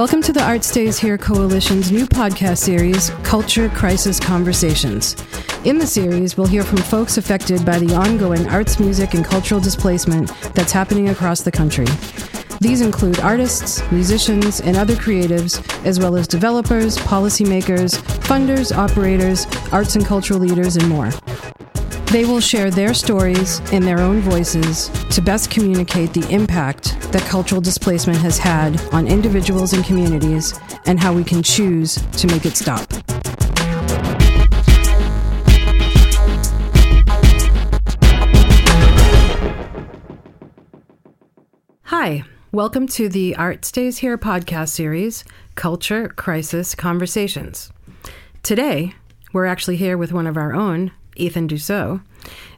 Welcome to the Art Stays Here Coalition's new podcast series, Culture Crisis Conversations. In the series, we'll hear from folks affected by the ongoing arts, music, and cultural displacement that's happening across the country. These include artists, musicians, and other creatives, as well as developers, policymakers, funders, operators, arts and cultural leaders, and more. They will share their stories in their own voices to best communicate the impact that cultural displacement has had on individuals and communities and how we can choose to make it stop. Hi, welcome to the Art Stays Here podcast series, Culture Crisis Conversations. Today, we're actually here with one of our own, Ethan Dussault,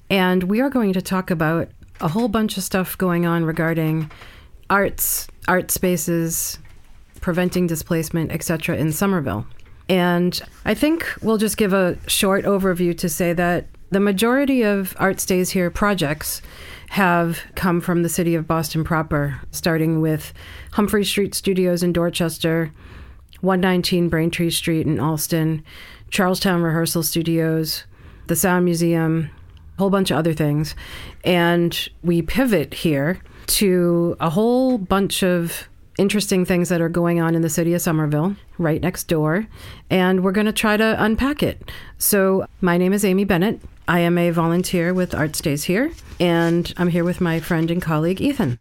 and we are going to talk about a whole bunch of stuff going on regarding arts, art spaces, preventing displacement, etc. in Somerville. And I think we'll just give a short overview to say that the majority of Art Stays Here projects have come from the city of Boston proper, starting with Humphrey Street Studios in Dorchester, 119 Braintree Street in Allston, Charlestown Rehearsal Studios, the Sound Museum, a whole bunch of other things. And we pivot here to a whole bunch of interesting things that are going on in the city of Somerville, right next door, and we're going to try to unpack it. So, my name is Ami Bennitt. I am a volunteer with Art Stays Here, and I'm here with my friend and colleague, Ethan.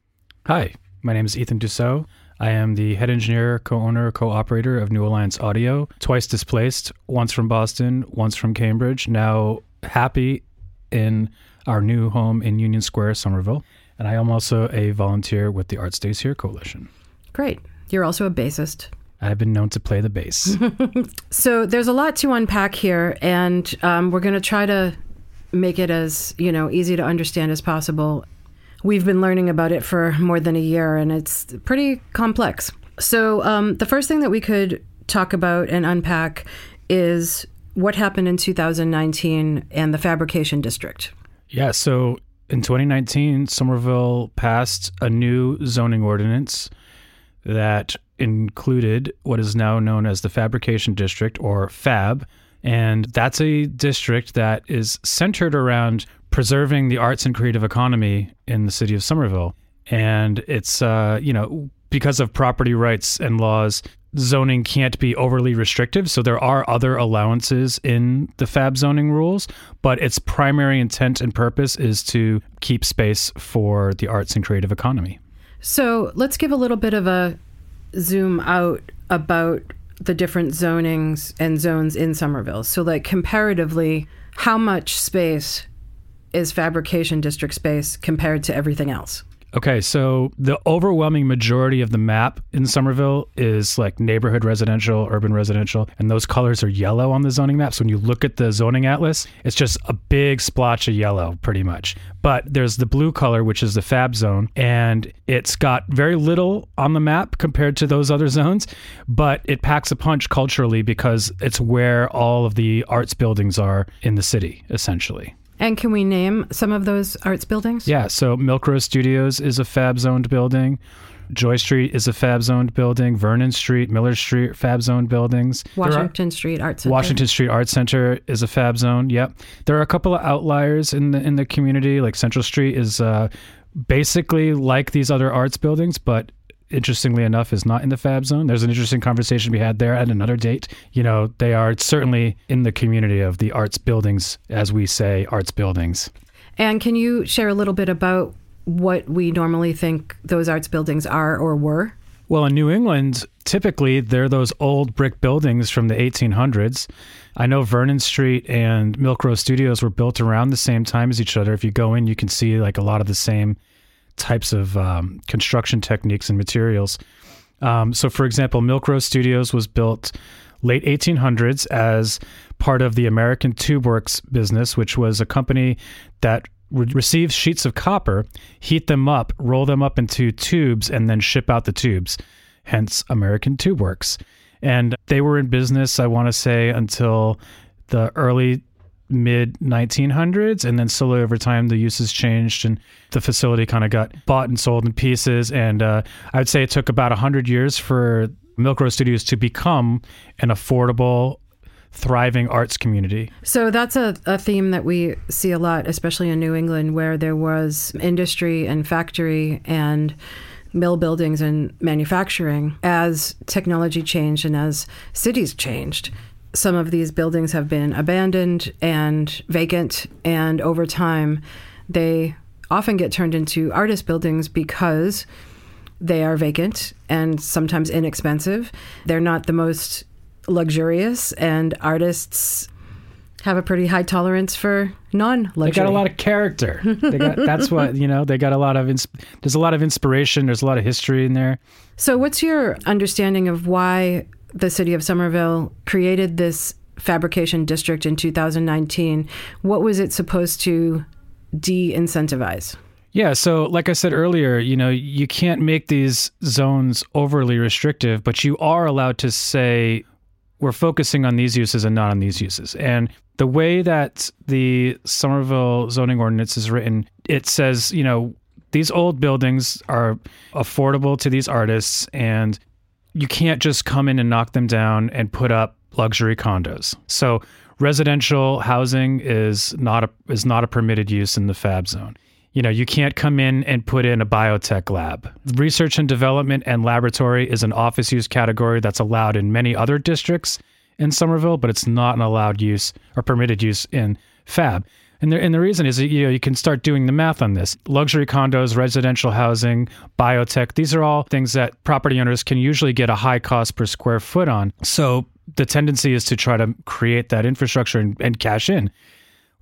Hi, my name is Ethan Dussault. I am the head engineer, co owner, co operator of New Alliance Audio, twice displaced, once from Boston, once from Cambridge, now happy in our new home in Union Square, Somerville. And I am also a volunteer with the Art Stays Here Coalition. Great. You're also a bassist. I've been known to play the bass. so there's a lot to unpack here, and um, we're going to try to make it as you know easy to understand as possible. We've been learning about it for more than a year, and it's pretty complex. So um, the first thing that we could talk about and unpack is what happened in 2019 and the fabrication district. Yeah, so in 2019, Somerville passed a new zoning ordinance that included what is now known as the Fabrication District or FAB. And that's a district that is centered around preserving the arts and creative economy in the city of Somerville. And it's, uh, you know, because of property rights and laws, zoning can't be overly restrictive. So there are other allowances in the FAB zoning rules, but its primary intent and purpose is to keep space for the arts and creative economy. So let's give a little bit of a zoom out about the different zonings and zones in Somerville. So, like, comparatively, how much space is fabrication district space compared to everything else? Okay, so the overwhelming majority of the map in Somerville is like neighborhood residential, urban residential, and those colors are yellow on the zoning map. So when you look at the zoning atlas, it's just a big splotch of yellow, pretty much. But there's the blue color, which is the fab zone, and it's got very little on the map compared to those other zones, but it packs a punch culturally because it's where all of the arts buildings are in the city, essentially. And can we name some of those arts buildings? Yeah. So Milk Studios is a fab zoned building. Joy Street is a fab zoned building. Vernon Street, Miller Street, fab zoned buildings. Washington are, Street Art Center. Washington Street Art Center is a fab zone. Yep. There are a couple of outliers in the in the community. Like Central Street is uh, basically like these other arts buildings, but interestingly enough, is not in the fab zone. There's an interesting conversation we had there at another date. You know, they are certainly in the community of the arts buildings, as we say, arts buildings. And can you share a little bit about what we normally think those arts buildings are or were? Well, in New England, typically they're those old brick buildings from the 1800s. I know Vernon Street and Milk Row Studios were built around the same time as each other. If you go in, you can see like a lot of the same types of um, construction techniques and materials. Um, so, for example, Milk Row Studios was built late 1800s as part of the American Tube Works business, which was a company that would receive sheets of copper, heat them up, roll them up into tubes, and then ship out the tubes. Hence, American Tube Works. And they were in business, I want to say, until the early mid 1900s and then slowly over time the uses changed and the facility kind of got bought and sold in pieces and uh, i would say it took about 100 years for Milk Row Studios to become an affordable, thriving arts community. So that's a, a theme that we see a lot, especially in New England, where there was industry and factory and mill buildings and manufacturing. As technology changed and as cities changed, some of these buildings have been abandoned and vacant, and over time, they often get turned into artist buildings because they are vacant and sometimes inexpensive. They're not the most luxurious, and artists have a pretty high tolerance for non-luxury. They got a lot of character. They got, that's what you know. They got a lot of ins- there's a lot of inspiration. There's a lot of history in there. So, what's your understanding of why the city of Somerville created this fabrication district in 2019? What was it supposed to de-incentivize? Yeah, so like I said earlier, you know, you can't make these zones overly restrictive, but you are allowed to say we're focusing on these uses and not on these uses. And the way that the Somerville zoning ordinance is written, it says, you know, these old buildings are affordable to these artists and you can't just come in and knock them down and put up luxury condos. So residential housing is not a is not a permitted use in the fab zone. You know, you can't come in and put in a biotech lab. Research and development and laboratory is an office use category that's allowed in many other districts in Somerville, but it's not an allowed use or permitted use in fab. And the, and the reason is you know you can start doing the math on this. Luxury condos, residential housing, biotech, these are all things that property owners can usually get a high cost per square foot on. So the tendency is to try to create that infrastructure and, and cash in.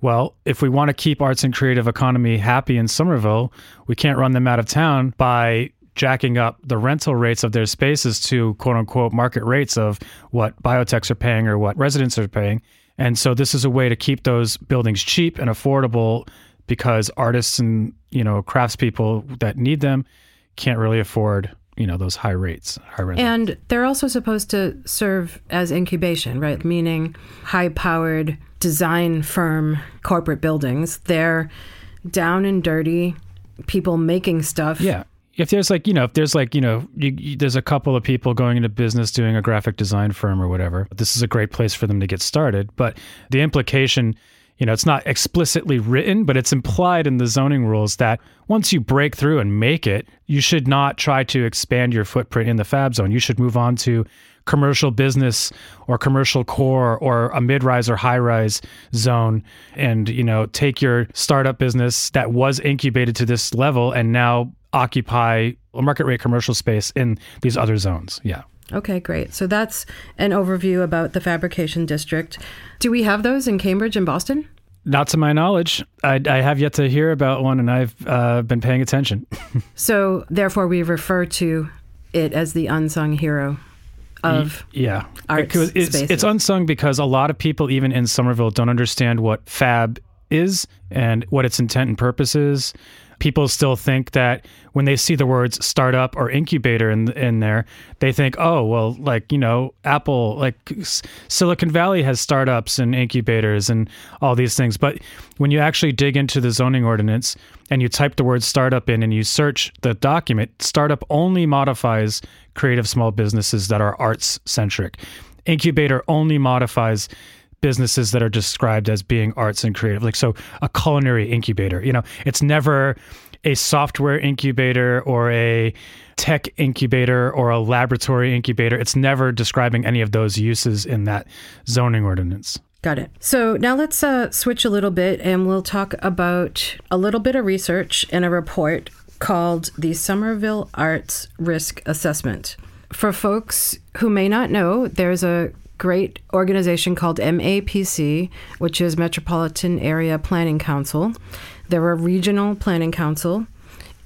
Well, if we want to keep arts and creative economy happy in Somerville, we can't run them out of town by jacking up the rental rates of their spaces to quote unquote market rates of what biotechs are paying or what residents are paying. And so this is a way to keep those buildings cheap and affordable because artists and, you know, craftspeople that need them can't really afford you know those high rates high rent. and they're also supposed to serve as incubation right? Meaning high powered design firm corporate buildings. They're down and dirty people making stuff. Yeah if there's like you know if there's like you know you, you, there's a couple of people going into business doing a graphic design firm or whatever this is a great place for them to get started but the implication you know, it's not explicitly written, but it's implied in the zoning rules that once you break through and make it, you should not try to expand your footprint in the fab zone. You should move on to commercial business or commercial core or a mid-rise or high-rise zone and, you know, take your startup business that was incubated to this level and now occupy a market rate commercial space in these other zones. Yeah. Okay, great. So that's an overview about the fabrication district. Do we have those in Cambridge and Boston? Not to my knowledge. I, I have yet to hear about one, and I've uh, been paying attention. so, therefore, we refer to it as the unsung hero of yeah arts it's, spaces. it's unsung because a lot of people, even in Somerville, don't understand what fab is and what its intent and purpose is people still think that when they see the words startup or incubator in in there, they think, oh, well, like you know, Apple, like Silicon Valley has startups and incubators and all these things. But when you actually dig into the zoning ordinance and you type the word startup in and you search the document, startup only modifies creative small businesses that are arts centric. Incubator only modifies businesses that are described as being arts and creative. Like, so a culinary incubator, you know, it's never a software incubator or a tech incubator or a laboratory incubator. It's never describing any of those uses in that zoning ordinance. Got it. So now let's uh, switch a little bit and we'll talk about a little bit of research in a report called the Somerville Arts Risk Assessment. For folks who may not know, there's a great organization called MAPC, which is Metropolitan Area Planning Council. They're a regional planning council,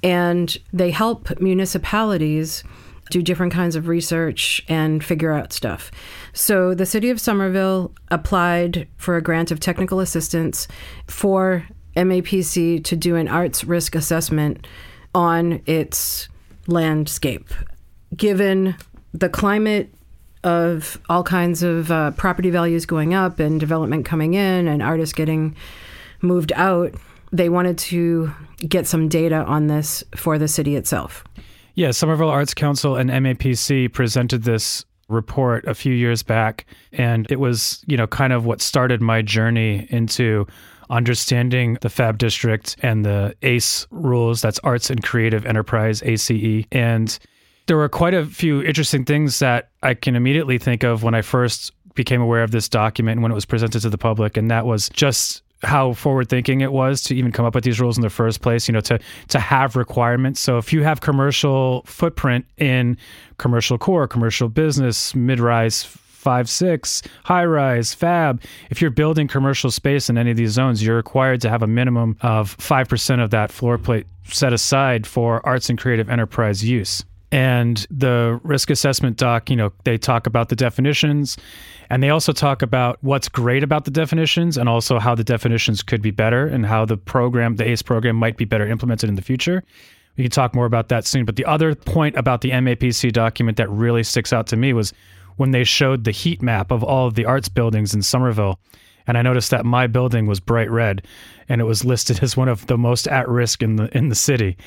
and they help municipalities do different kinds of research and figure out stuff. So the city of Somerville applied for a grant of technical assistance for MAPC to do an arts risk assessment on its landscape. Given the climate of all kinds of uh, property values going up and development coming in and artists getting moved out, they wanted to get some data on this for the city itself. Yeah, Somerville Arts Council and MAPC presented this report a few years back and it was, you know, kind of what started my journey into understanding the Fab District and the ACE rules, that's Arts and Creative Enterprise ACE and there were quite a few interesting things that I can immediately think of when I first became aware of this document and when it was presented to the public. And that was just how forward thinking it was to even come up with these rules in the first place you know to to have requirements. So if you have commercial footprint in commercial core commercial business mid-rise five six high rise fab if you're building commercial space in any of these zones you're required to have a minimum of 5% of that floor plate set aside for arts and creative enterprise use and the risk assessment doc, you know, they talk about the definitions and they also talk about what's great about the definitions and also how the definitions could be better and how the program, the ACE program, might be better implemented in the future. We can talk more about that soon. But the other point about the MAPC document that really sticks out to me was when they showed the heat map of all of the arts buildings in Somerville and I noticed that my building was bright red, and it was listed as one of the most at risk in the in the city,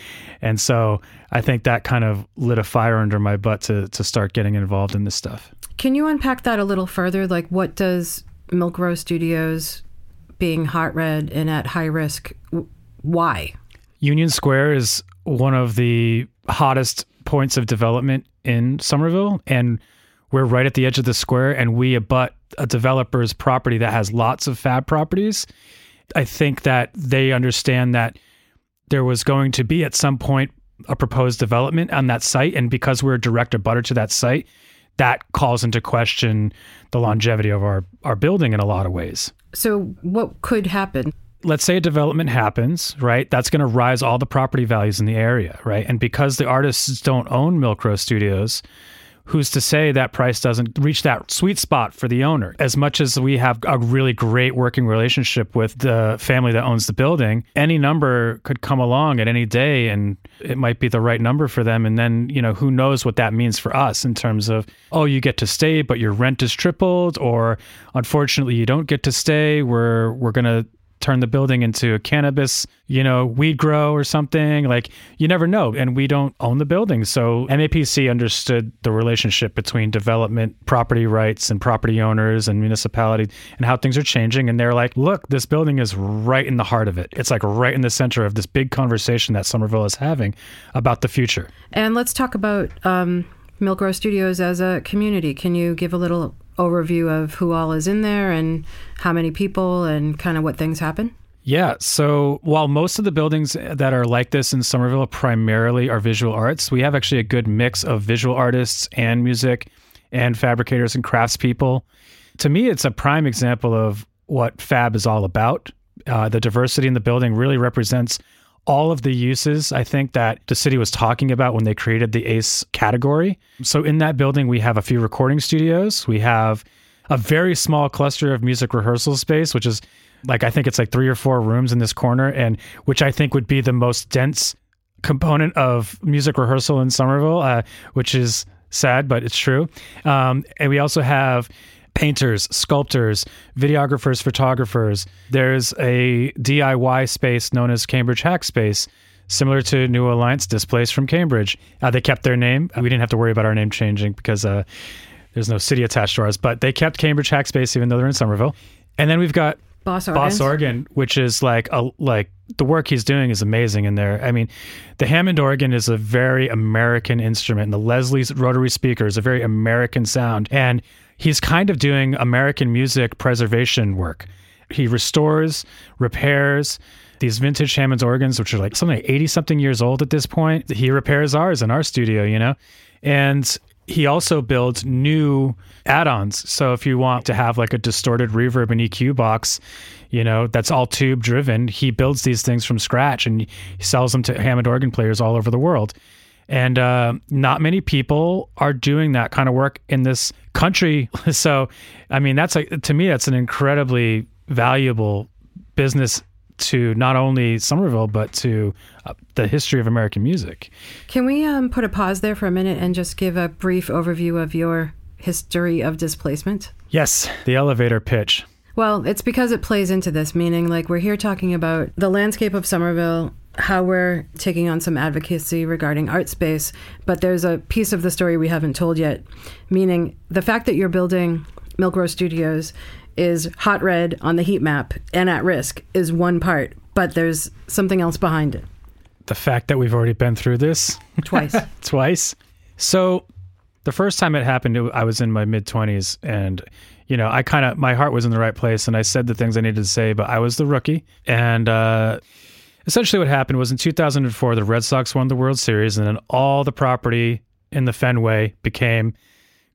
and so I think that kind of lit a fire under my butt to to start getting involved in this stuff. Can you unpack that a little further? Like, what does Milk Row Studios being hot red and at high risk? Why? Union Square is one of the hottest points of development in Somerville, and we're right at the edge of the square, and we abut a developer's property that has lots of fab properties, I think that they understand that there was going to be at some point a proposed development on that site. And because we're a direct abutter to that site, that calls into question the longevity of our, our building in a lot of ways. So, what could happen? Let's say a development happens, right? That's going to rise all the property values in the area, right? And because the artists don't own Milk Row Studios, who's to say that price doesn't reach that sweet spot for the owner? As much as we have a really great working relationship with the family that owns the building, any number could come along at any day and it might be the right number for them. And then, you know, who knows what that means for us in terms of, oh, you get to stay, but your rent is tripled, or unfortunately you don't get to stay. We're we're gonna turn the building into a cannabis, you know, weed grow or something. Like you never know. And we don't own the building. So MAPC understood the relationship between development, property rights, and property owners and municipality and how things are changing. And they're like, look, this building is right in the heart of it. It's like right in the center of this big conversation that Somerville is having about the future. And let's talk about um, Milk Studios as a community. Can you give a little overview of who all is in there and how many people and kind of what things happen? Yeah. So while most of the buildings that are like this in Somerville primarily are visual arts, we have actually a good mix of visual artists and music and fabricators and craftspeople. To me, it's a prime example of what Fab is all about. Uh, the diversity in the building really represents all of the uses I think that the city was talking about when they created the ACE category. So in that building, we have a few recording studios. We have a very small cluster of music rehearsal space, which is like I think it's like three or four rooms in this corner, and which I think would be the most dense component of music rehearsal in Somerville, uh, which is sad, but it's true. Um, and we also have painters, sculptors, videographers, photographers. There's a DIY space known as Cambridge Hackspace, similar to New Alliance Displays from Cambridge. Uh, they kept their name. We didn't have to worry about our name changing because uh, there's no city attached to ours, but they kept Cambridge Hackspace even though they're in Somerville. And then we've got Boss Boss Organ, which is like a like the work he's doing is amazing in there. I mean, the Hammond organ is a very American instrument, and the Leslie's rotary speaker is a very American sound. And he's kind of doing American music preservation work. He restores, repairs these vintage Hammond's organs, which are like something like 80 something years old at this point. He repairs ours in our studio, you know? And he also builds new add-ons. So if you want to have like a distorted reverb and EQ box, you know, that's all tube driven, he builds these things from scratch and he sells them to Hammond organ players all over the world. And uh, not many people are doing that kind of work in this country. So, I mean, that's like, to me, that's an incredibly valuable business to not only Somerville, but to uh, the history of American music. Can we um, put a pause there for a minute and just give a brief overview of your history of displacement? Yes, the elevator pitch. Well, it's because it plays into this, meaning like we're here talking about the landscape of Somerville how we're taking on some advocacy regarding art space, but there's a piece of the story we haven't told yet, meaning the fact that you're building Milk Row Studios is hot red on the heat map and at risk is one part, but there's something else behind it. The fact that we've already been through this Twice. twice. So the first time it happened, I was in my mid 20s and you know, I kind of my heart was in the right place and I said the things I needed to say, but I was the rookie. And uh essentially what happened was in 2004 the Red Sox won the World Series and then all the property in the Fenway became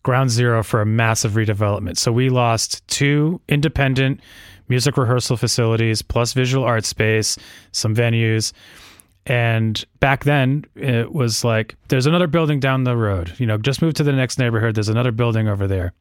ground zero for a massive redevelopment. So we lost two independent music rehearsal facilities plus visual art space, some venues. And back then, it was like, there's another building down the road. You know, just move to the next neighborhood. There's another building over there.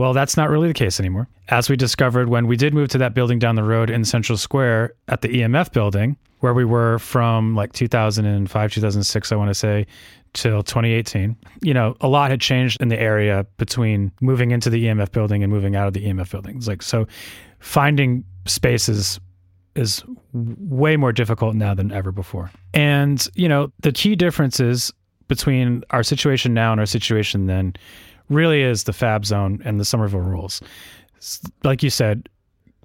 Well, that's not really the case anymore. As we discovered when we did move to that building down the road in Central Square at the EMF building, where we were from like 2005, 2006, I want to say, till 2018. You know, a lot had changed in the area between moving into the EMF building and moving out of the EMF building. It's like, so finding spaces is way more difficult now than ever before. And, you know, the key differences between our situation now and our situation then really is the fab zone and the Somerville rules. Like you said,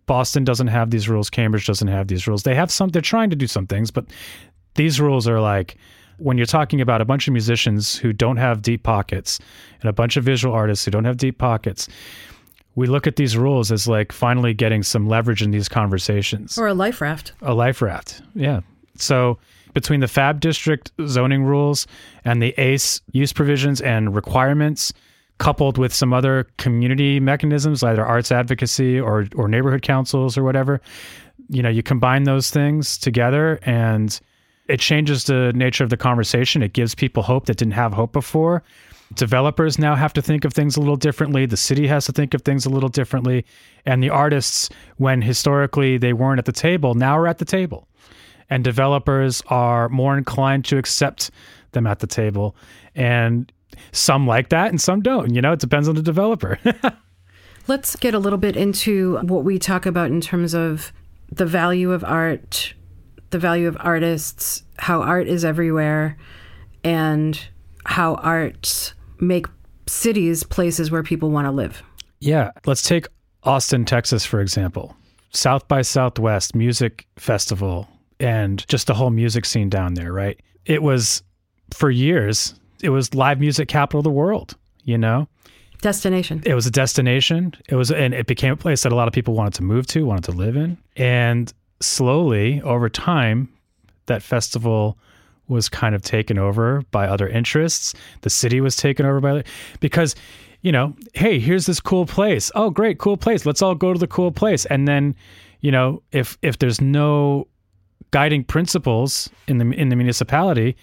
Boston doesn't have these rules, Cambridge doesn't have these rules. They have some they're trying to do some things, but these rules are like when you're talking about a bunch of musicians who don't have deep pockets and a bunch of visual artists who don't have deep pockets, we look at these rules as like finally getting some leverage in these conversations. or a life raft. A life raft. Yeah. So between the Fab District zoning rules and the ACE use provisions and requirements, coupled with some other community mechanisms, either arts advocacy or or neighborhood councils or whatever, you know, you combine those things together and it changes the nature of the conversation. It gives people hope that didn't have hope before. Developers now have to think of things a little differently. The city has to think of things a little differently. And the artists, when historically they weren't at the table, now are at the table. And developers are more inclined to accept them at the table. And some like that and some don't. You know, it depends on the developer. Let's get a little bit into what we talk about in terms of the value of art, the value of artists, how art is everywhere, and how arts make cities places where people want to live. Yeah, let's take Austin, Texas, for example. South by Southwest Music Festival and just the whole music scene down there, right? It was for years, it was live music capital of the world, you know? Destination. It was a destination. It was and it became a place that a lot of people wanted to move to, wanted to live in. And slowly over time, that festival was kind of taken over by other interests. The city was taken over by because you know, hey, here's this cool place. Oh, great, cool place. Let's all go to the cool place. And then, you know, if if there's no guiding principles in the in the municipality,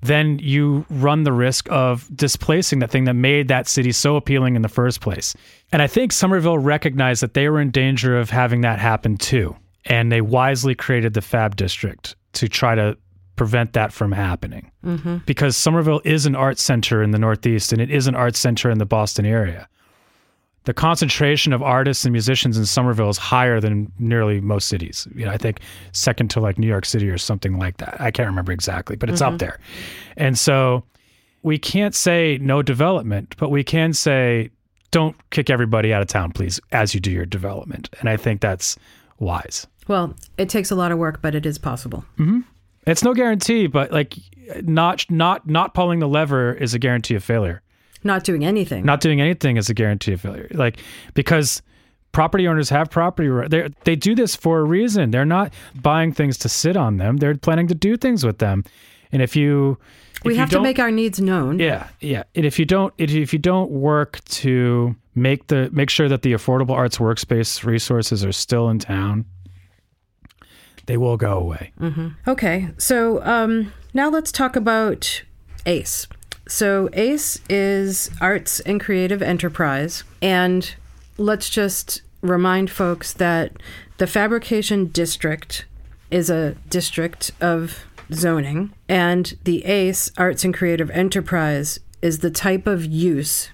then you run the risk of displacing that thing that made that city so appealing in the first place. And I think Somerville recognized that they were in danger of having that happen too. And they wisely created the Fab District to try to prevent that from happening. Mm-hmm. Because Somerville is an art center in the Northeast and it is an art center in the Boston area. The concentration of artists and musicians in Somerville is higher than nearly most cities. You know, I think second to like New York City or something like that. I can't remember exactly, but it's up mm-hmm. there. And so we can't say no development, but we can say don't kick everybody out of town, please, as you do your development. And I think that's wise. Well, it takes a lot of work, but it is possible. Mm-hmm. It's no guarantee, but like not not not pulling the lever is a guarantee of failure. Not doing anything. Not doing anything is a guarantee of failure. Like because property owners have property right. They they do this for a reason. They're not buying things to sit on them. They're planning to do things with them. And if you if we you have to make our needs known. yeah, yeah. And if you don't, if you don't work to make the make sure that the affordable arts workspace resources are still in town, they will go away. Okay, so um, now let's talk about ACE. So, ACE is Arts and Creative Enterprise. And let's just remind folks that the Fabrication District is a district of zoning, and the ACE, Arts and Creative Enterprise, is the type of use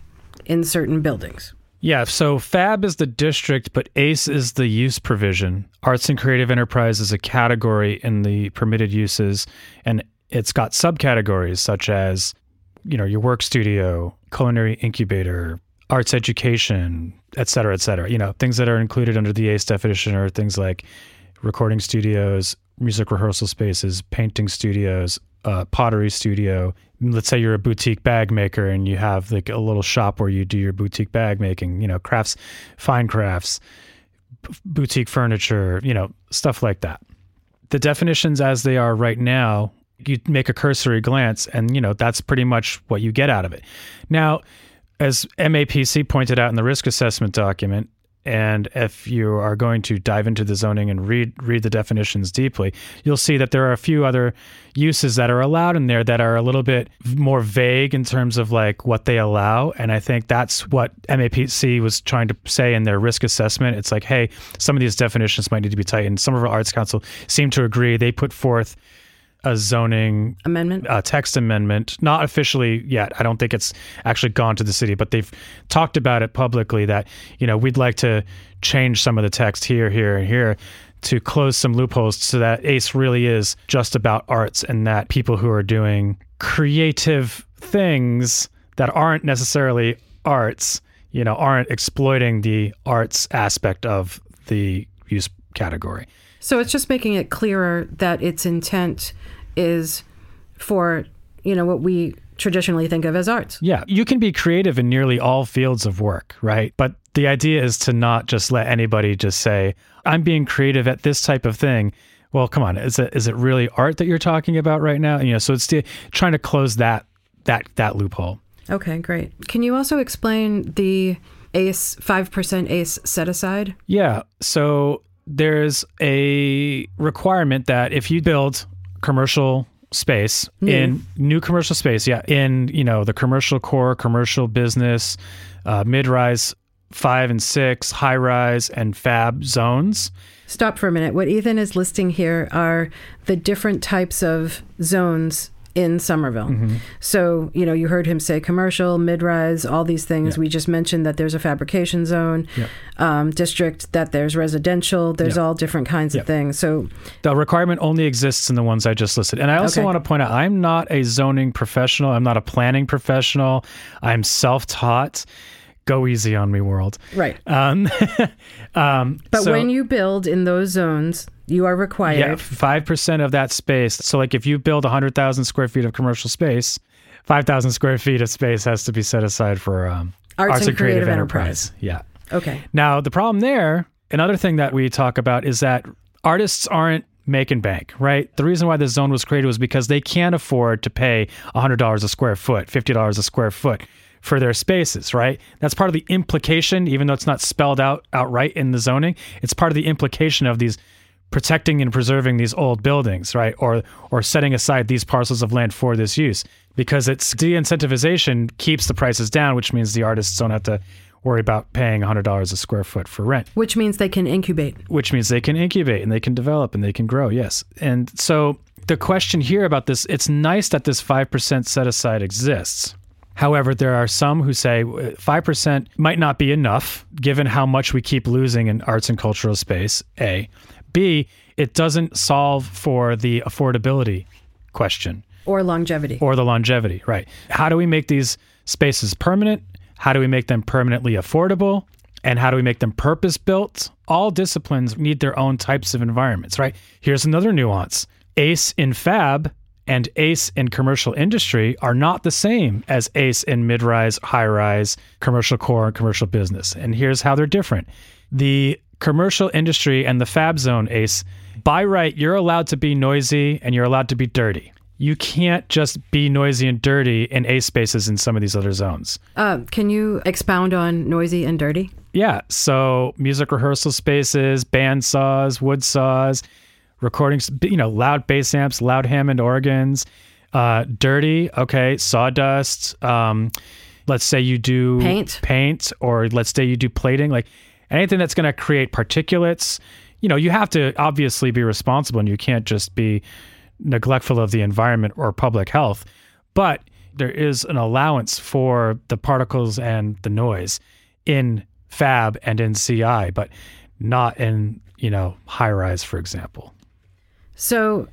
in certain buildings. Yeah, so FAB is the district, but ACE is the use provision. Arts and Creative Enterprise is a category in the permitted uses, and it's got subcategories such as, you know, your work studio, culinary incubator, arts education, et cetera, et cetera. You know, things that are included under the ACE definition are things like recording studios, music rehearsal spaces, painting studios, uh, pottery studio. Let's say you're a boutique bag maker and you have like a little shop where you do your boutique bag making, you know, crafts, fine crafts, boutique furniture, you know, stuff like that. The definitions as they are right now, you make a cursory glance and, you know, that's pretty much what you get out of it. Now, as MAPC pointed out in the risk assessment document, and if you are going to dive into the zoning and read read the definitions deeply, you'll see that there are a few other uses that are allowed in there that are a little bit more vague in terms of like what they allow. And I think that's what MAPC was trying to say in their risk assessment. It's like, hey, some of these definitions might need to be tightened. Some of our arts council seem to agree. They put forth a zoning amendment, a text amendment, not officially yet. I don't think it's actually gone to the city, but they've talked about it publicly that you know we'd like to change some of the text here, here, and here to close some loopholes so that ACE really is just about arts and that people who are doing creative things that aren't necessarily arts, you know, aren't exploiting the arts aspect of the use category. So it's just making it clearer that its intent is for, you know, what we traditionally think of as arts. Yeah, you can be creative in nearly all fields of work, right? But the idea is to not just let anybody just say, I'm being creative at this type of thing. Well, come on, is it is it really art that you're talking about right now? You know, so it's the, trying to close that that that loophole. Okay, great. Can you also explain the ACE 5% ACE set aside? Yeah. So there's a requirement that if you build commercial space New. in new commercial space, yeah, in you know the commercial core, commercial business, uh, mid-rise, five and six, high-rise, and fab zones. Stop for a minute. What Ethan is listing here are the different types of zones in Somerville. Mm-hmm. So, you know, you heard him say commercial, mid rise, all these things. Yeah. We just mentioned that there's a fabrication zone Yep. um, district, that there's residential, there's Yep. all different kinds of things. So, The requirement only exists in the ones I just listed. And I also Okay. want to point out I'm not a zoning professional. I'm not a planning professional. I'm self taught. Go easy on me, world. right. Um, um, But so- when you build in those zones, you are required. yeah, required. five percent of that space. So, like, if you build hundred thousand square feet of commercial space, five thousand square feet of space has to be set aside for um, Arts and creative enterprise. Yeah. Okay. Now, the problem there, another thing that we talk about is that artists aren't making bank, right? The reason why this zone was created was because they can't afford to pay $100 a square foot, $50 a square foot for their spaces, right? That's part of the implication, even though it's not spelled out outright in the zoning. It's part of the implication of these protecting and preserving these old buildings, right? Or or setting aside these parcels of land for this use because it's de-incentivization keeps the prices down, which means the artists don't have to worry about paying $100 a square foot for rent, Which means they can incubate. which means they can incubate and they can develop and they can grow. Yes. And so the question here about this, it's nice that this 5% set aside exists. However, there are some who say uh, 5% might not be enough given how much we keep losing in arts and cultural space, A. B, it doesn't solve for the affordability question Or longevity. or the longevity, right? How do we make these spaces permanent? How do we make them permanently affordable? And how do we make them purpose built? All disciplines need their own types of environments, right? Here's another nuance ACE in fab and ACE in commercial industry are not the same as ACE in mid rise, high rise, commercial core, and commercial business. And here's how they're different. The commercial industry and the fab zone ACE, by right, you're allowed to be noisy and you're allowed to be dirty. You can't just be noisy and dirty in ACE spaces in some of these other zones. Uh, can you expound on noisy and dirty? Yeah. So music rehearsal spaces, band saws, wood saws, recordings, you know, loud bass amps, loud Hammond organs, uh, dirty. Okay. Sawdust. Um, let's say you do Paint. paint, or let's say you do plating, like anything that's going to create particulates. You know, you have to obviously be responsible and you can't just be neglectful of the environment or public health. But there is an allowance for the particles and the noise in Fab and in CI, but not in, you know, high rise, for example. So,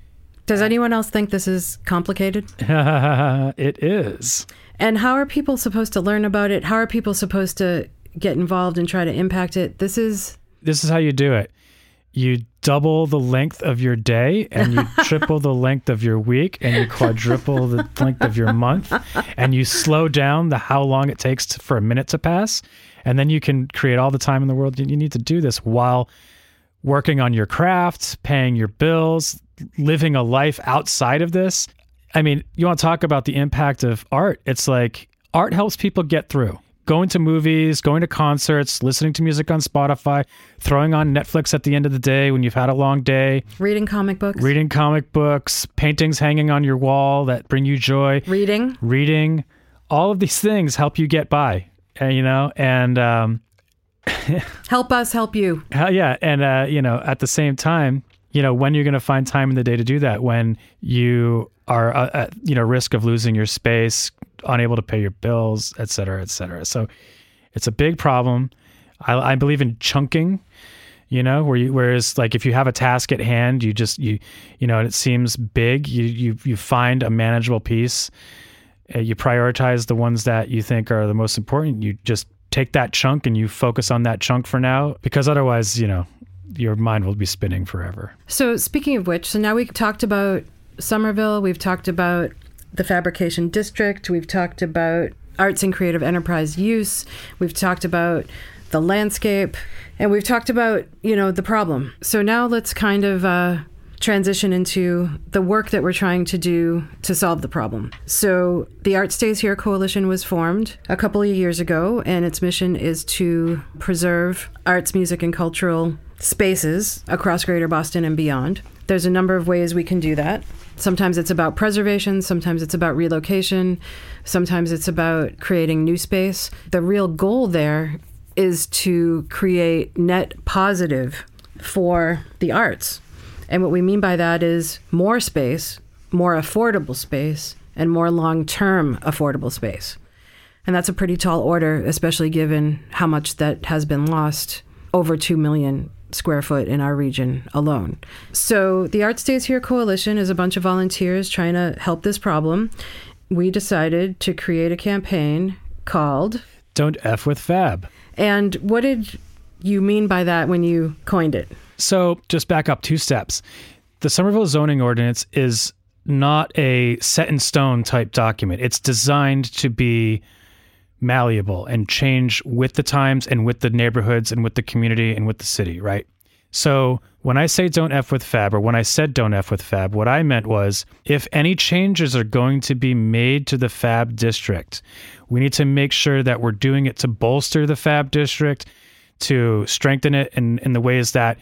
does anyone else think this is complicated? it is. And how are people supposed to learn about it? How are people supposed to get involved and try to impact it? This is This is how you do it. You double the length of your day and you triple the length of your week and you quadruple the length of your month and you slow down the how long it takes to, for a minute to pass and then you can create all the time in the world you need to do this while working on your crafts, paying your bills, living a life outside of this. I mean, you want to talk about the impact of art? It's like art helps people get through. Going to movies, going to concerts, listening to music on Spotify, throwing on Netflix at the end of the day when you've had a long day, reading comic books, reading comic books, paintings hanging on your wall that bring you joy, reading, reading. All of these things help you get by, uh, you know, and um, help us help you. yeah, and uh, you know, at the same time, you know, when you're going to find time in the day to do that, when you are uh, at you know risk of losing your space, unable to pay your bills, et cetera, et cetera. So it's a big problem. I, I believe in chunking. You know, where you whereas like if you have a task at hand, you just you you know, and it seems big, you you you find a manageable piece. Uh, you prioritize the ones that you think are the most important. You just take that chunk and you focus on that chunk for now, because otherwise, you know, your mind will be spinning forever. So speaking of which, so now we talked about Somerville, we've talked about the fabrication district, we've talked about arts and creative enterprise use, we've talked about the landscape, and we've talked about, you know, the problem. So now let's kind of uh, transition into the work that we're trying to do to solve the problem. So, the Art Stays Here Coalition was formed a couple of years ago, and its mission is to preserve arts, music, and cultural spaces across Greater Boston and beyond. There's a number of ways we can do that. Sometimes it's about preservation, sometimes it's about relocation, sometimes it's about creating new space. The real goal there is to create net positive for the arts. And what we mean by that is more space, more affordable space, and more long term affordable space. And that's a pretty tall order, especially given how much that has been lost over 2 million square foot in our region alone. So, the Art Stays Here Coalition is a bunch of volunteers trying to help this problem. We decided to create a campaign called Don't F with Fab. And what did you mean by that when you coined it? So, just back up two steps. The Somerville zoning ordinance is not a set in stone type document. It's designed to be malleable and change with the times and with the neighborhoods and with the community and with the city, right? So when I say don't F with Fab, or when I said don't F with Fab, what I meant was if any changes are going to be made to the Fab district, we need to make sure that we're doing it to bolster the Fab district, to strengthen it in, in the ways that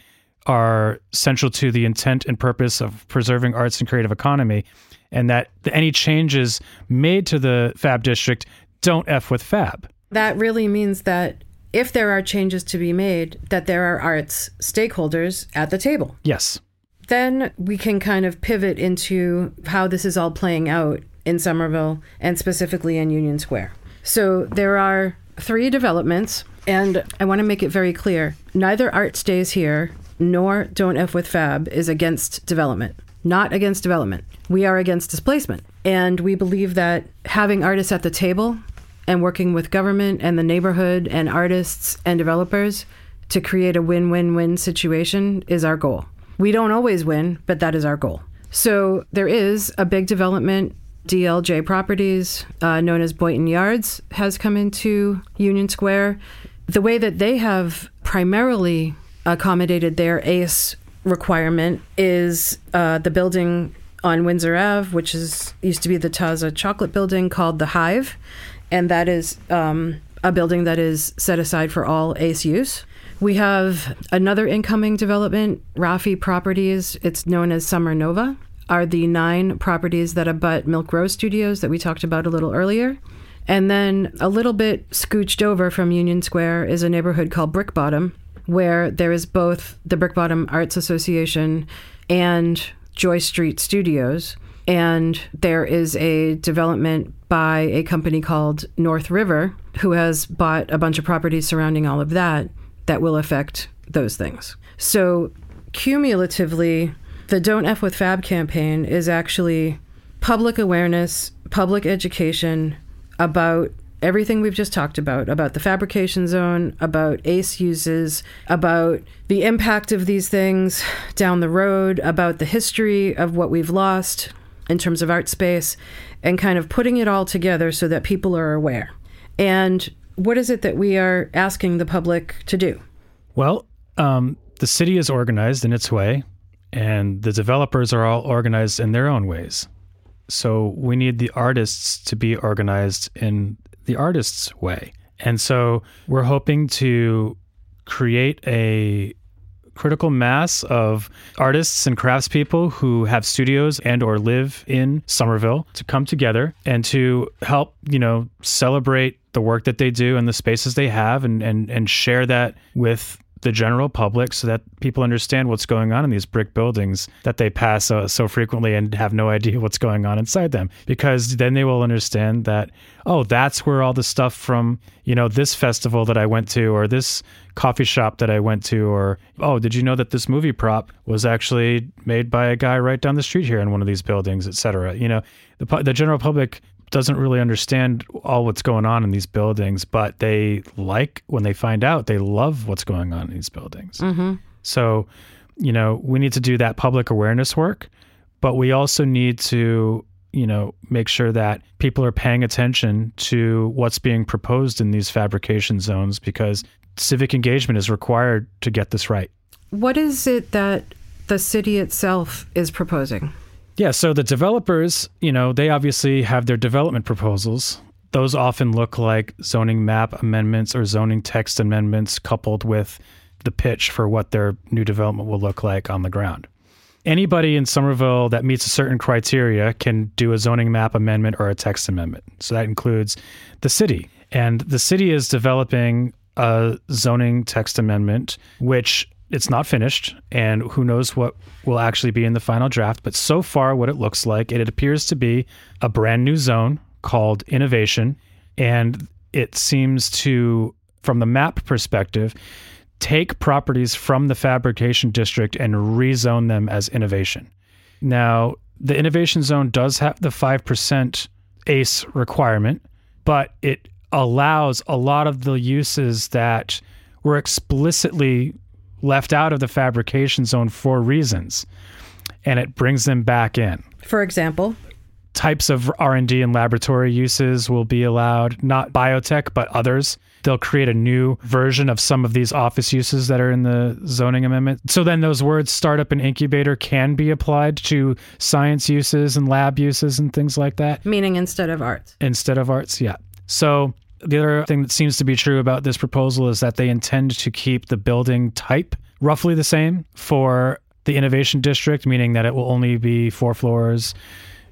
are central to the intent and purpose of preserving arts and creative economy, and that any changes made to the Fab district don't F with Fab. That really means that if there are changes to be made, that there are arts stakeholders at the table. Yes. Then we can kind of pivot into how this is all playing out in Somerville and specifically in Union Square. So there are three developments, and I want to make it very clear neither Art Stays Here nor Don't F with Fab is against development. Not against development. We are against displacement. And we believe that having artists at the table and working with government and the neighborhood and artists and developers to create a win win win situation is our goal. We don't always win, but that is our goal. So there is a big development. DLJ Properties, uh, known as Boynton Yards, has come into Union Square. The way that they have primarily accommodated their ACE requirement is uh, the building on Windsor Ave, which is used to be the Taza Chocolate Building, called the Hive, and that is um, a building that is set aside for all ACE use. We have another incoming development, Rafi Properties. It's known as Somernova. Are the nine properties that abut Milk Row Studios that we talked about a little earlier. And then a little bit scooched over from Union Square is a neighborhood called Brickbottom, where there is both the Brickbottom Arts Association and Joy Street Studios. And there is a development by a company called North River who has bought a bunch of properties surrounding all of that that will affect those things. So, cumulatively, the Don't F with Fab campaign is actually public awareness, public education about everything we've just talked about about the fabrication zone, about ACE uses, about the impact of these things down the road, about the history of what we've lost in terms of art space, and kind of putting it all together so that people are aware. And what is it that we are asking the public to do? Well, um, the city is organized in its way, and the developers are all organized in their own ways. So we need the artists to be organized in the artist's way. And so we're hoping to create a critical mass of artists and craftspeople who have studios and or live in Somerville to come together and to help, you know, celebrate the work that they do and the spaces they have and and and share that with the general public so that people understand what's going on in these brick buildings that they pass so, so frequently and have no idea what's going on inside them. Because then they will understand that oh that's where all the stuff from you know this festival that I went to or this coffee shop that I went to or oh did you know that this movie prop was actually made by a guy right down the street here in one of these buildings etc you know the the general public doesn't really understand all what's going on in these buildings, but they like when they find out, they love what's going on in these buildings. Mm-hmm. So, you know, we need to do that public awareness work, but we also need to, you know, make sure that people are paying attention to what's being proposed in these fabrication zones because civic engagement is required to get this right. What is it that the city itself is proposing? Yeah, so the developers, you know, they obviously have their development proposals. Those often look like zoning map amendments or zoning text amendments coupled with the pitch for what their new development will look like on the ground. Anybody in Somerville that meets a certain criteria can do a zoning map amendment or a text amendment. So that includes the city. And the city is developing a zoning text amendment, which it's not finished, and who knows what will actually be in the final draft. But so far, what it looks like, it appears to be a brand new zone called innovation, and it seems to, from the map perspective, take properties from the fabrication district and rezone them as innovation. Now, the innovation zone does have the 5% ACE requirement, but it allows a lot of the uses that were explicitly left out of the fabrication zone for reasons and it brings them back in. For example? Types of r&d and laboratory uses will be allowed not biotech but others. They'll create a new version of some of these office uses that are in the zoning amendment. So then those words startup and incubator can be applied to science uses and lab uses and things like that. Meaning instead of arts. Instead of arts yeah. So the other thing that seems to be true about this proposal is that they intend to keep the building type roughly the same for the innovation district, meaning that it will only be four floors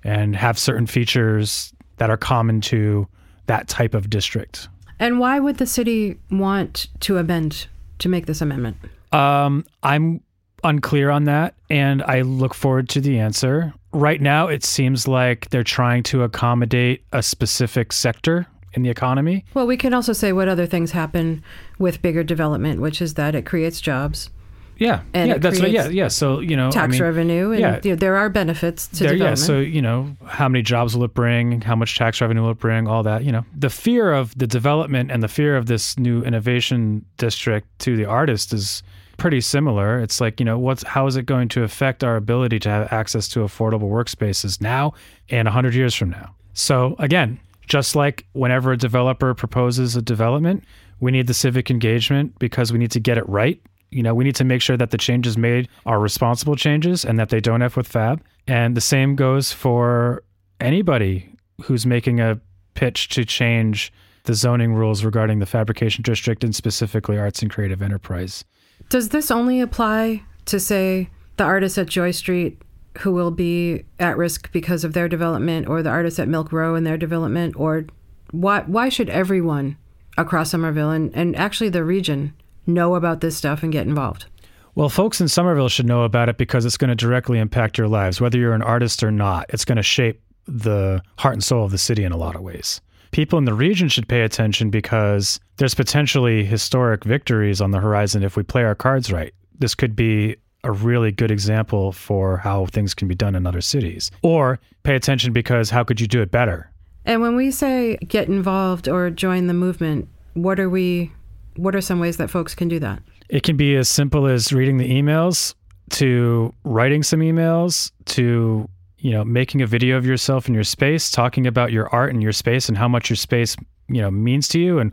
and have certain features that are common to that type of district. And why would the city want to amend to make this amendment? Um, I'm unclear on that, and I look forward to the answer. Right now, it seems like they're trying to accommodate a specific sector in the economy. Well, we can also say what other things happen with bigger development, which is that it creates jobs. Yeah, And yeah, that's what, yeah, yeah. So you know, I Tax mean, revenue, and yeah. you know, there are benefits to there, yeah. So you know, how many jobs will it bring? How much tax revenue will it bring? All that. You know, the fear of the development and the fear of this new innovation district to the artist is pretty similar. It's like you know, what's how is it going to affect our ability to have access to affordable workspaces now and hundred years from now? So again, just like whenever a developer proposes a development, we need the civic engagement because we need to get it right. You know, we need to make sure that the changes made are responsible changes and that they don't F with fab. And the same goes for anybody who's making a pitch to change the zoning rules regarding the fabrication district and specifically arts and creative enterprise. Does this only apply to, say, the artists at Joy Street who will be at risk because of their development, or the artists at Milk Row and their development, or why, why should everyone across Somerville and, and actually the region know about this stuff and get involved? Well, folks in Somerville should know about it because it's going to directly impact your lives, whether you're an artist or not. It's going to shape the heart and soul of the city in a lot of ways. People in the region should pay attention because there's potentially historic victories on the horizon if we play our cards right. This could be a really good example for how things can be done in other cities. Or pay attention because how could you do it better? And when we say get involved or join the movement, what are we what are some ways that folks can do that? It can be as simple as reading the emails to writing some emails to you know making a video of yourself in your space talking about your art and your space and how much your space you know means to you and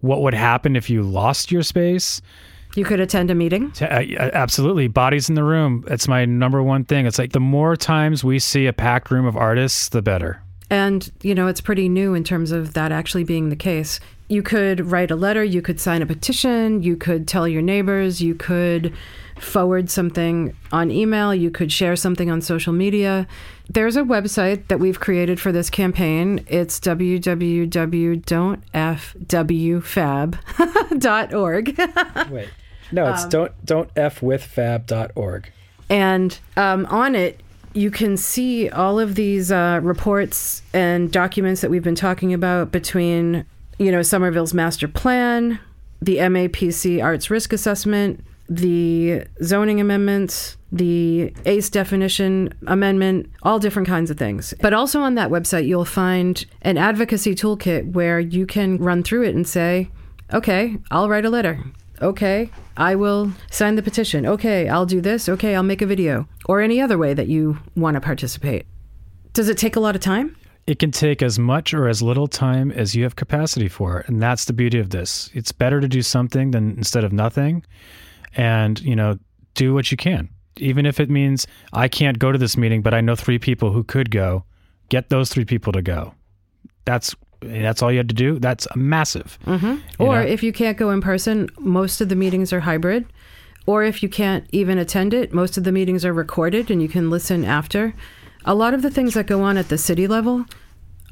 what would happen if you lost your space you could attend a meeting. Uh, absolutely. Bodies in the room. It's my number one thing. It's like the more times we see a packed room of artists, the better. And, you know, it's pretty new in terms of that actually being the case. You could write a letter, you could sign a petition, you could tell your neighbors, you could forward something on email, you could share something on social media. There's a website that we've created for this campaign. It's www.don'tfwfab.org. Wait. No, it's um, don't don't f with fab.org. And um, on it, you can see all of these uh, reports and documents that we've been talking about between, you know, Somerville's master plan, the MAPC arts risk assessment, the zoning amendments, the ACE definition amendment, all different kinds of things. But also on that website, you'll find an advocacy toolkit where you can run through it and say, okay, I'll write a letter. Okay, I will sign the petition. Okay, I'll do this. Okay, I'll make a video. Or any other way that you want to participate. Does it take a lot of time? It can take as much or as little time as you have capacity for. And that's the beauty of this. It's better to do something than instead of nothing. And, you know, do what you can. Even if it means I can't go to this meeting, but I know three people who could go, get those three people to go. That's that's all you had to do. That's massive. Mm-hmm. Or know? if you can't go in person, most of the meetings are hybrid. Or if you can't even attend it, most of the meetings are recorded and you can listen after. A lot of the things that go on at the city level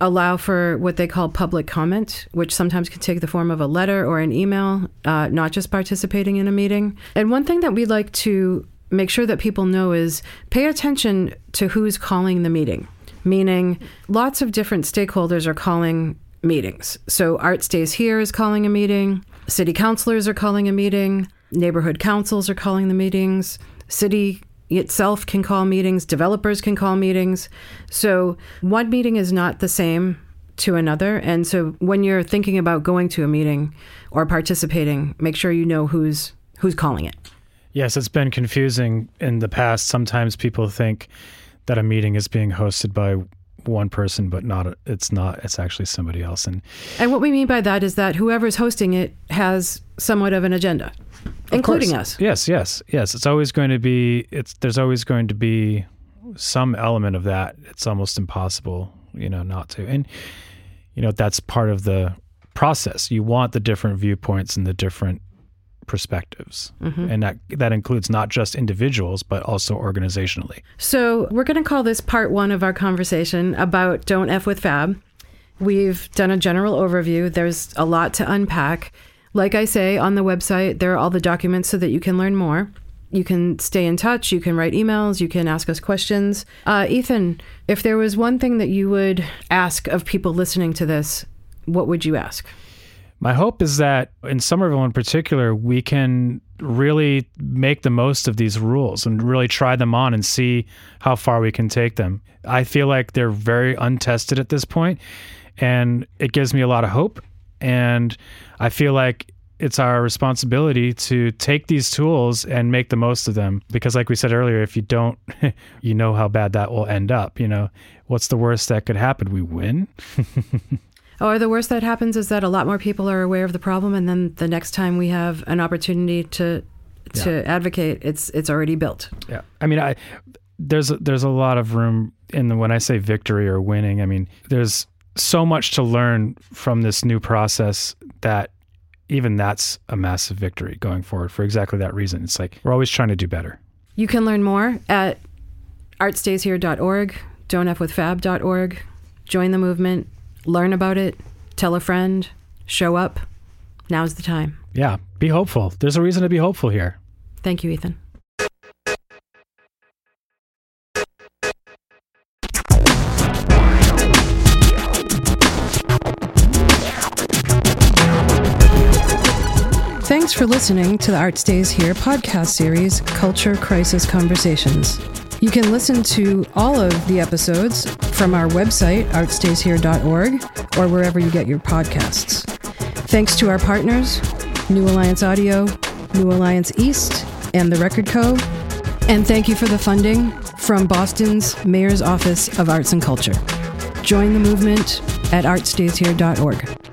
allow for what they call public comment, which sometimes can take the form of a letter or an email, uh, not just participating in a meeting. And one thing that we'd like to make sure that people know is pay attention to who's calling the meeting meaning lots of different stakeholders are calling meetings. So Art Stays Here is calling a meeting, city councilors are calling a meeting, neighborhood councils are calling the meetings, city itself can call meetings, developers can call meetings. So one meeting is not the same to another. And so when you're thinking about going to a meeting or participating, make sure you know who's who's calling it. Yes, it's been confusing in the past. Sometimes people think that a meeting is being hosted by one person but not it's not it's actually somebody else and and what we mean by that is that whoever's hosting it has somewhat of an agenda including course. us yes yes yes it's always going to be it's there's always going to be some element of that it's almost impossible you know not to and you know that's part of the process you want the different viewpoints and the different perspectives. Mm-hmm. And that that includes not just individuals but also organizationally. So, we're going to call this part 1 of our conversation about don't f with fab. We've done a general overview. There's a lot to unpack. Like I say on the website, there are all the documents so that you can learn more. You can stay in touch. You can write emails. You can ask us questions. Uh, Ethan, if there was one thing that you would ask of people listening to this, what would you ask? My hope is that in Somerville in particular, we can really make the most of these rules and really try them on and see how far we can take them. I feel like they're very untested at this point, and it gives me a lot of hope. And I feel like it's our responsibility to take these tools and make the most of them because like we said earlier if you don't you know how bad that will end up you know what's the worst that could happen we win oh, Or the worst that happens is that a lot more people are aware of the problem, and then the next time we have an opportunity to to yeah. advocate, it's it's already built. Yeah, I mean, I there's there's a lot of room in the when I say victory or winning. I mean, there's so much to learn from this new process that even that's a massive victory going forward for exactly that reason. It's like we're always trying to do better. You can learn more at artstayshere.org, don'tfwithfab.org. Join the movement learn about it, tell a friend, show up. Now's the time. Yeah, be hopeful. There's a reason to be hopeful here. Thank you, Ethan. For listening to the Art Stays Here podcast series, Culture Crisis Conversations. You can listen to all of the episodes from our website, artstayshere.org, or wherever you get your podcasts. Thanks to our partners, New Alliance Audio, New Alliance East, and the Record Co. And thank you for the funding from Boston's Mayor's Office of Arts and Culture. Join the movement at artstayshere.org.